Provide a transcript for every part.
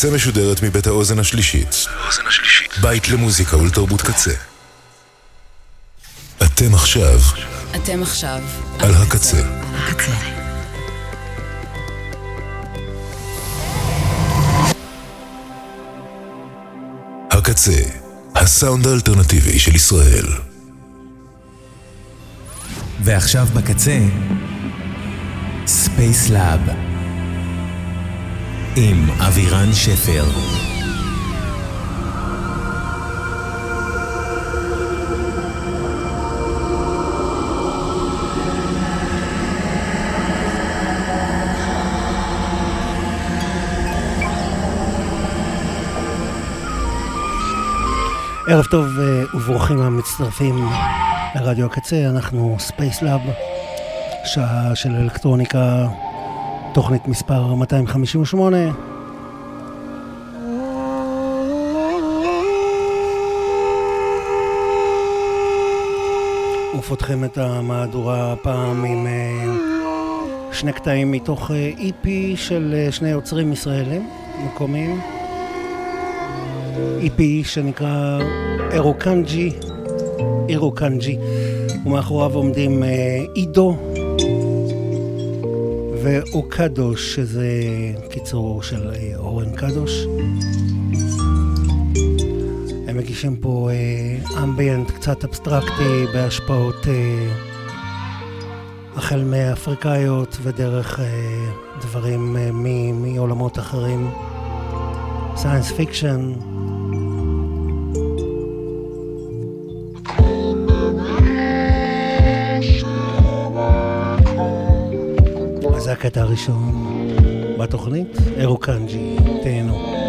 הקצה משודרת מבית האוזן השלישית. בית למוזיקה ולתרבות קצה. אתם עכשיו אתם עכשיו על הקצה. הקצה. הקצה, הסאונד האלטרנטיבי של ישראל. ועכשיו בקצה, Spacelab עם אבירן שפר. ערב טוב אה, וברוכים המצטרפים לרדיו הקצה, אנחנו Spacelab, שעה של אלקטרוניקה, תוכנית מספר 258. ופותחים את המהדורה הפעם עם אה, שני קטעים מתוך EP של אה, שני יוצרים ישראלים מקומיים. EP שנקרא אירוקנג'י, אירוקנג'י, ומאחוריו עומדים אה, עידו ואוקדוש, שזה קיצור של אה, אורן קדוש. הם מגישים פה אה, אמביאנט קצת אבסטרקטי בהשפעות החל מאפריקאיות ודרך דברים מעולמות אחרים. Science Fiction, הקטע הראשון בתוכנית, Erokanji, תהנו.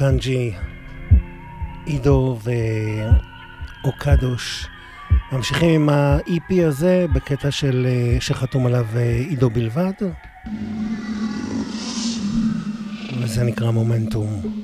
קנג'י, עידו ואוקדוש ממשיכים עם ה-EP הזה בקטע של, שחתום עליו עידו בלבד וזה נקרא מומנטום.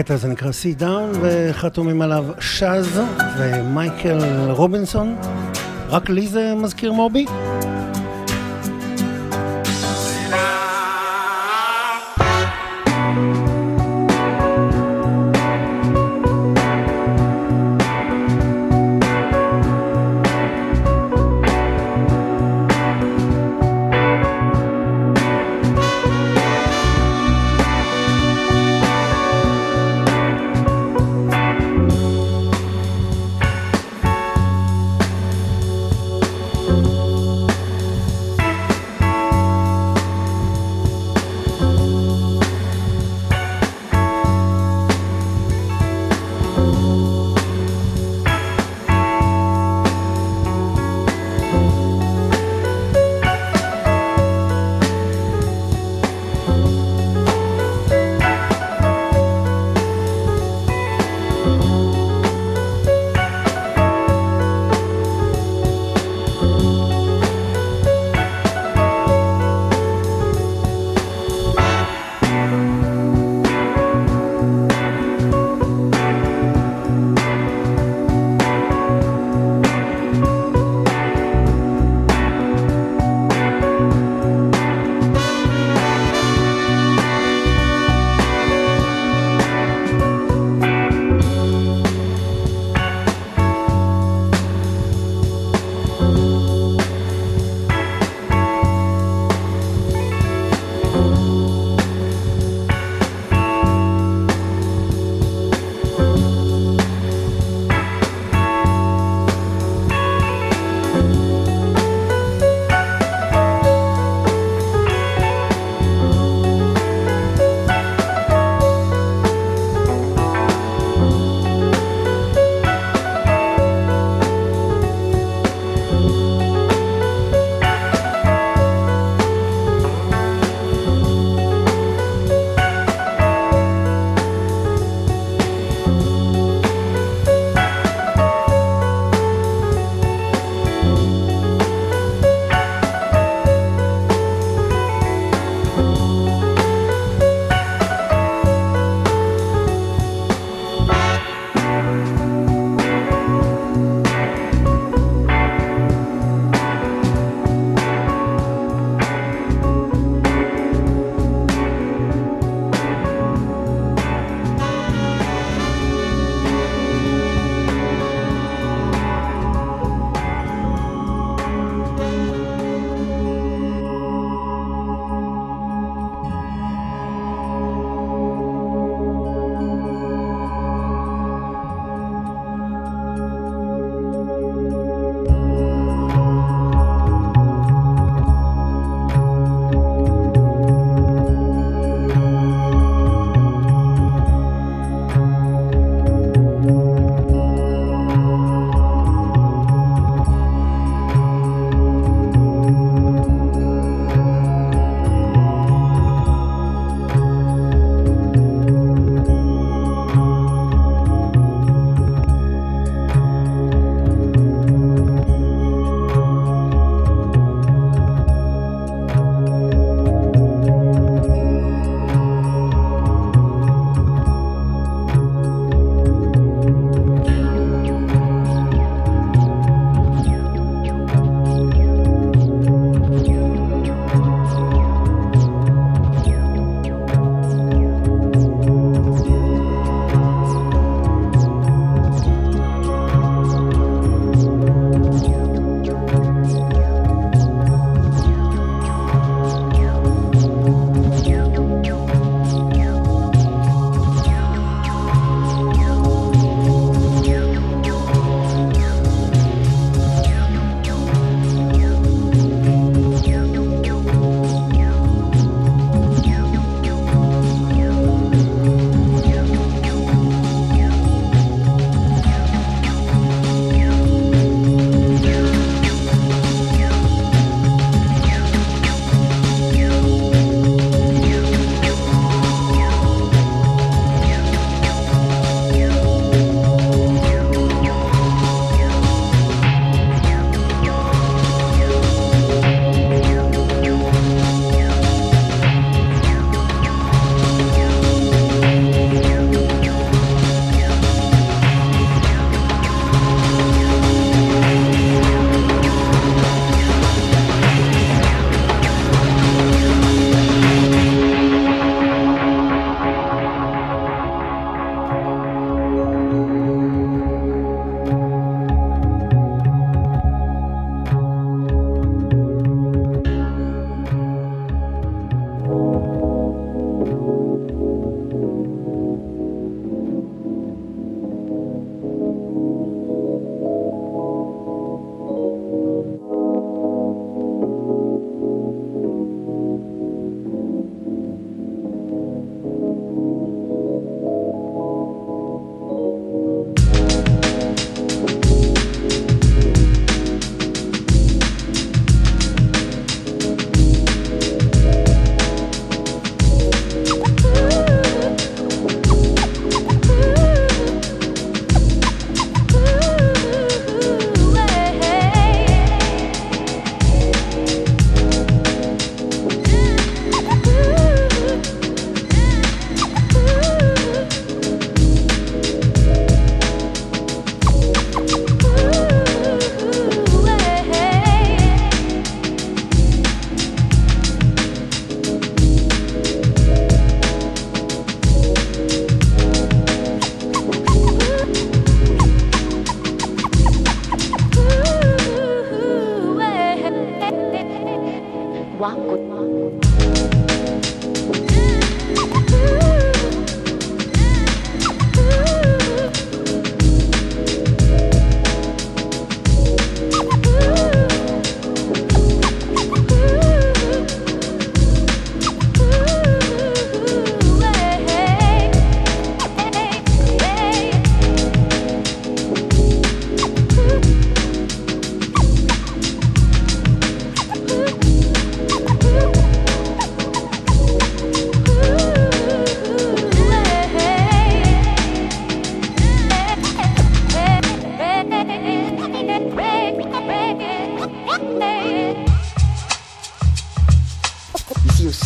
הקטע הזה נקרא סי דאון, וחתומים עליו שאז ומייקל רובינסון. רק לי זה מזכיר מובי?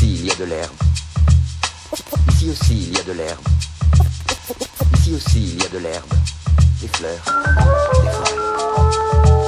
aussi il y a de l'herbe. Ici aussi il y a de l'herbe. Ici aussi il y a de l'herbe. Des fleurs, des feuilles.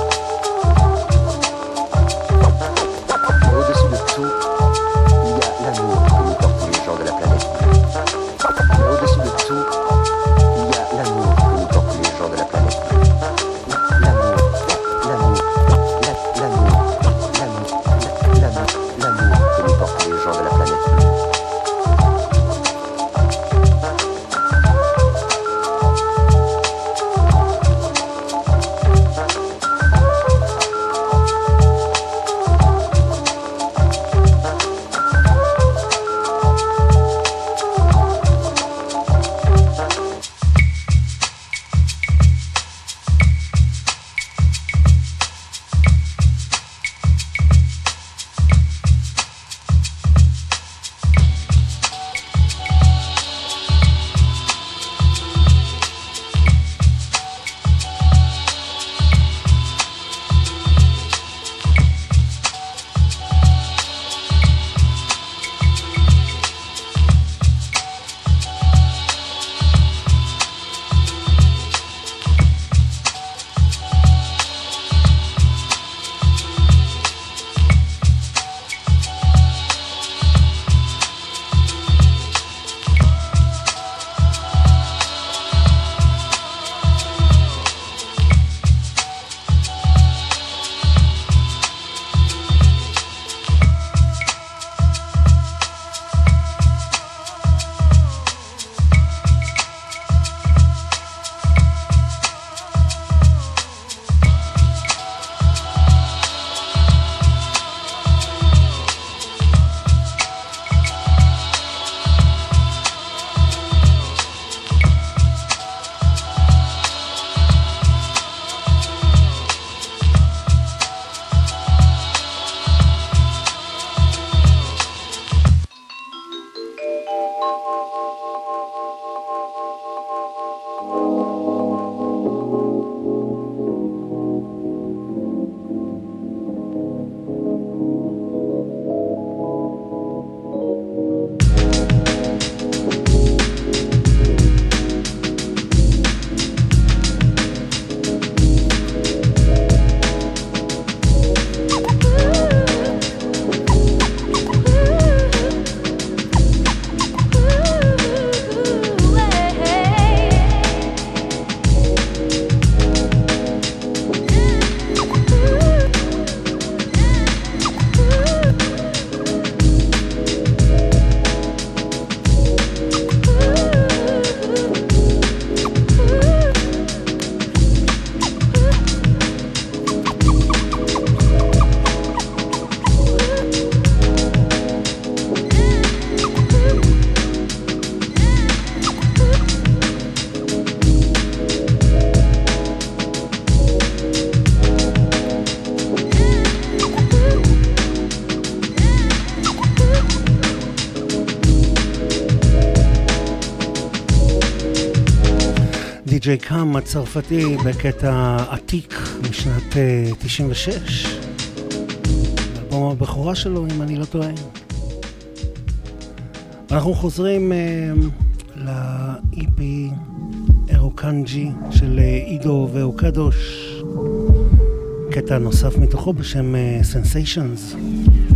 קאם הצרפתי בקטע עתיק משנת 96, אה, באלבום הבכורה שלו, אם אני לא טועה. אנחנו חוזרים uh, ל-EP אירוקנג'י של עידו אה, ואוקדוש, קטע נוסף מתוכו בשם Sensations. Uh,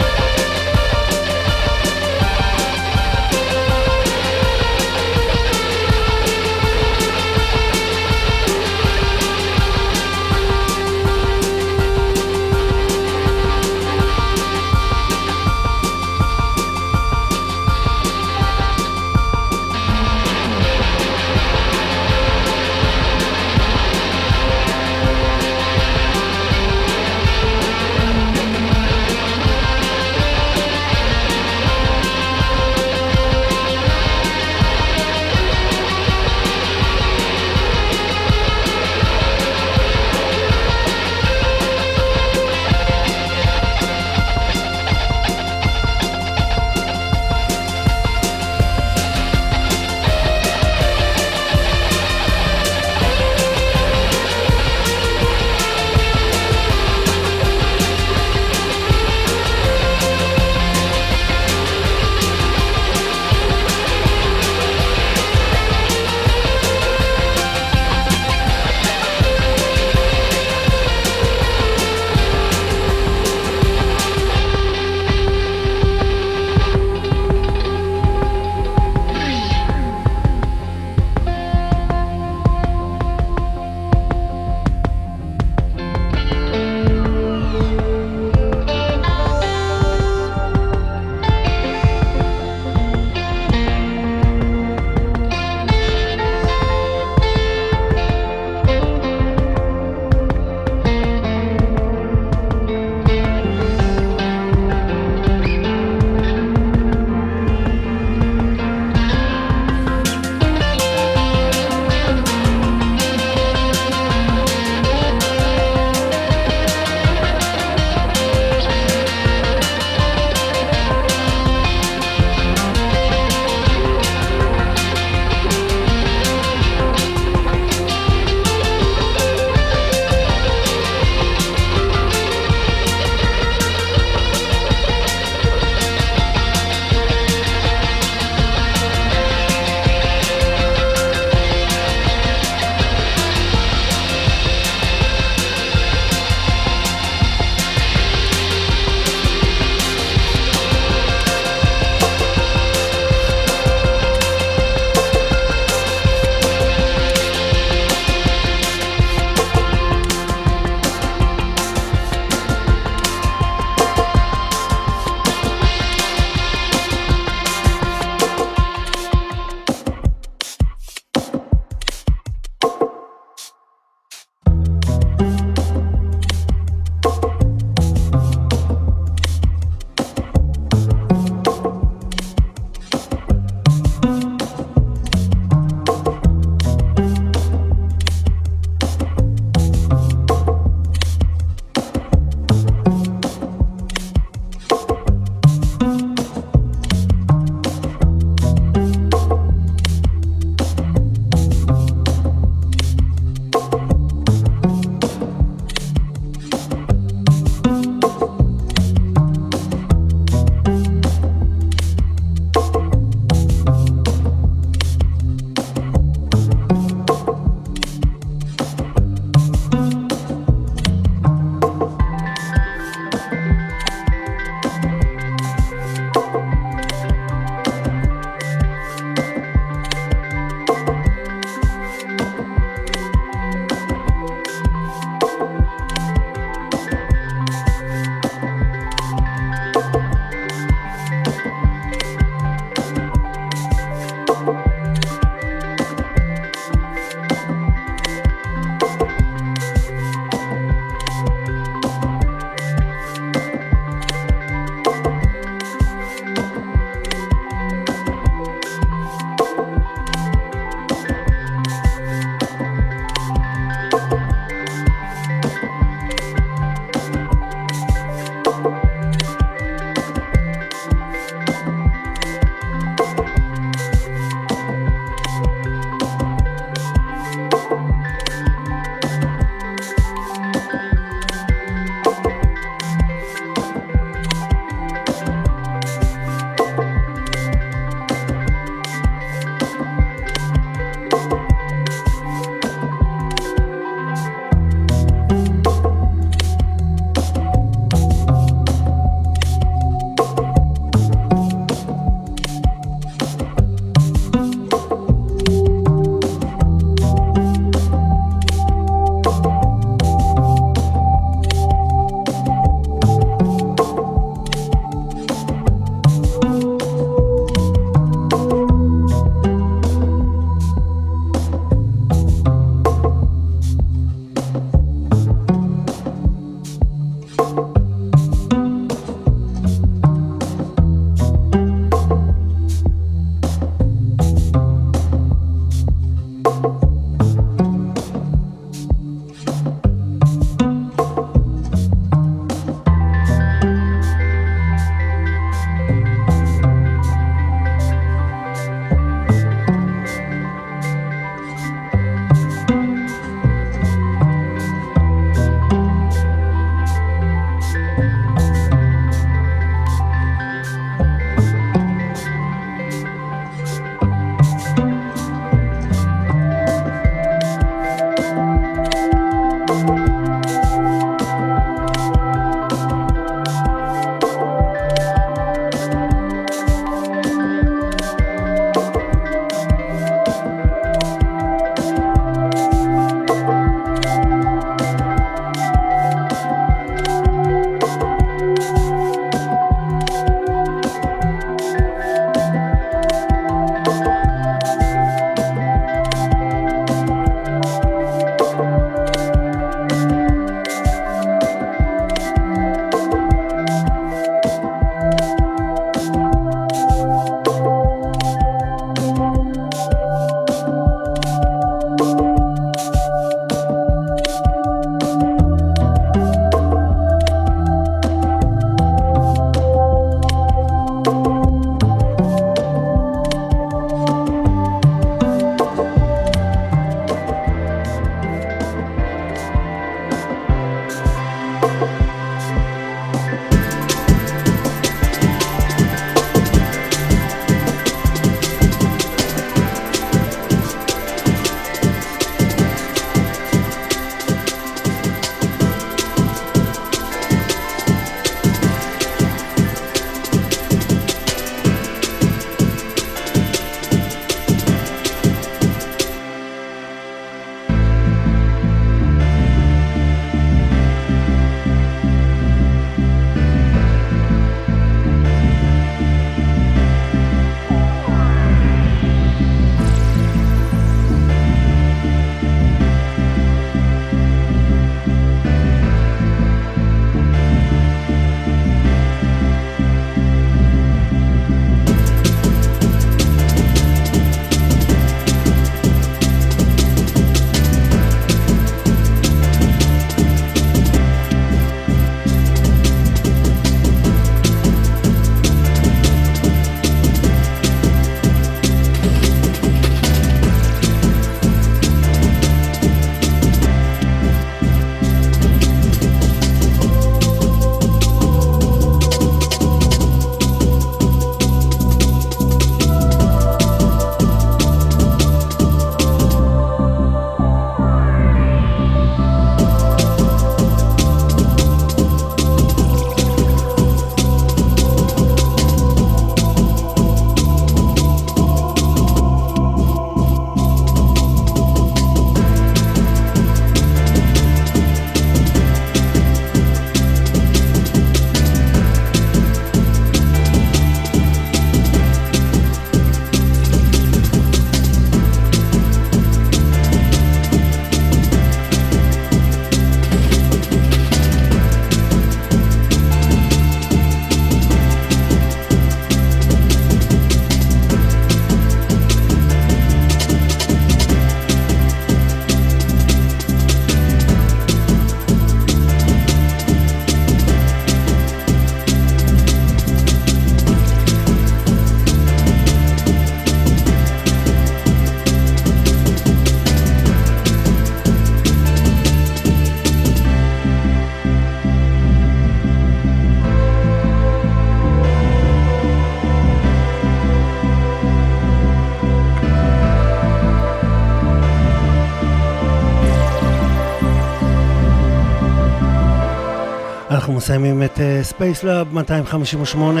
מסיימים את Spacelab 258.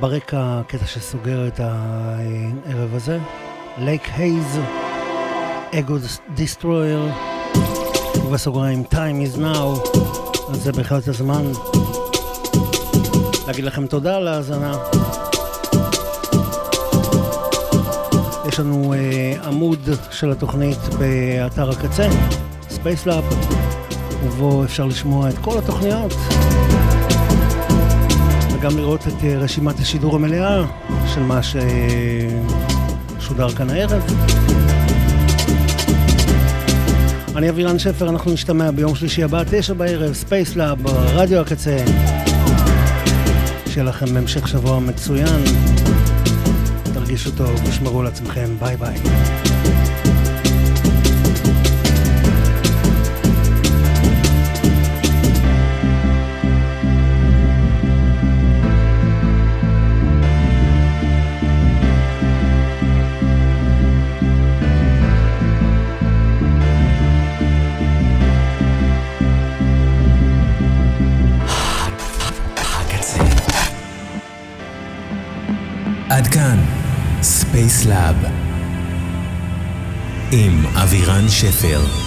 ברקע, קטע שסוגר את הערב הזה. Lake Haze, Ego Destroyer, ובסוגריים time is now, אז זה בהחלט הזמן להגיד לכם תודה על ההאזנה. יש לנו uh, עמוד של התוכנית באתר הקצה, Lab, ובו אפשר לשמוע את כל התוכניות. וגם לראות את אה, רשימת השידור המלאה של מה ששודר כאן הערב. אני אבירן שפר, אנחנו נשתמע ביום שלישי הבא, תשע בערב, Spacelab, רדיו הקצה. שיהיה לכם המשך שבוע מצוין. תרגישו טוב, תשמרו על עצמכם, ביי ביי. ספייס לאב עם אבירן שפר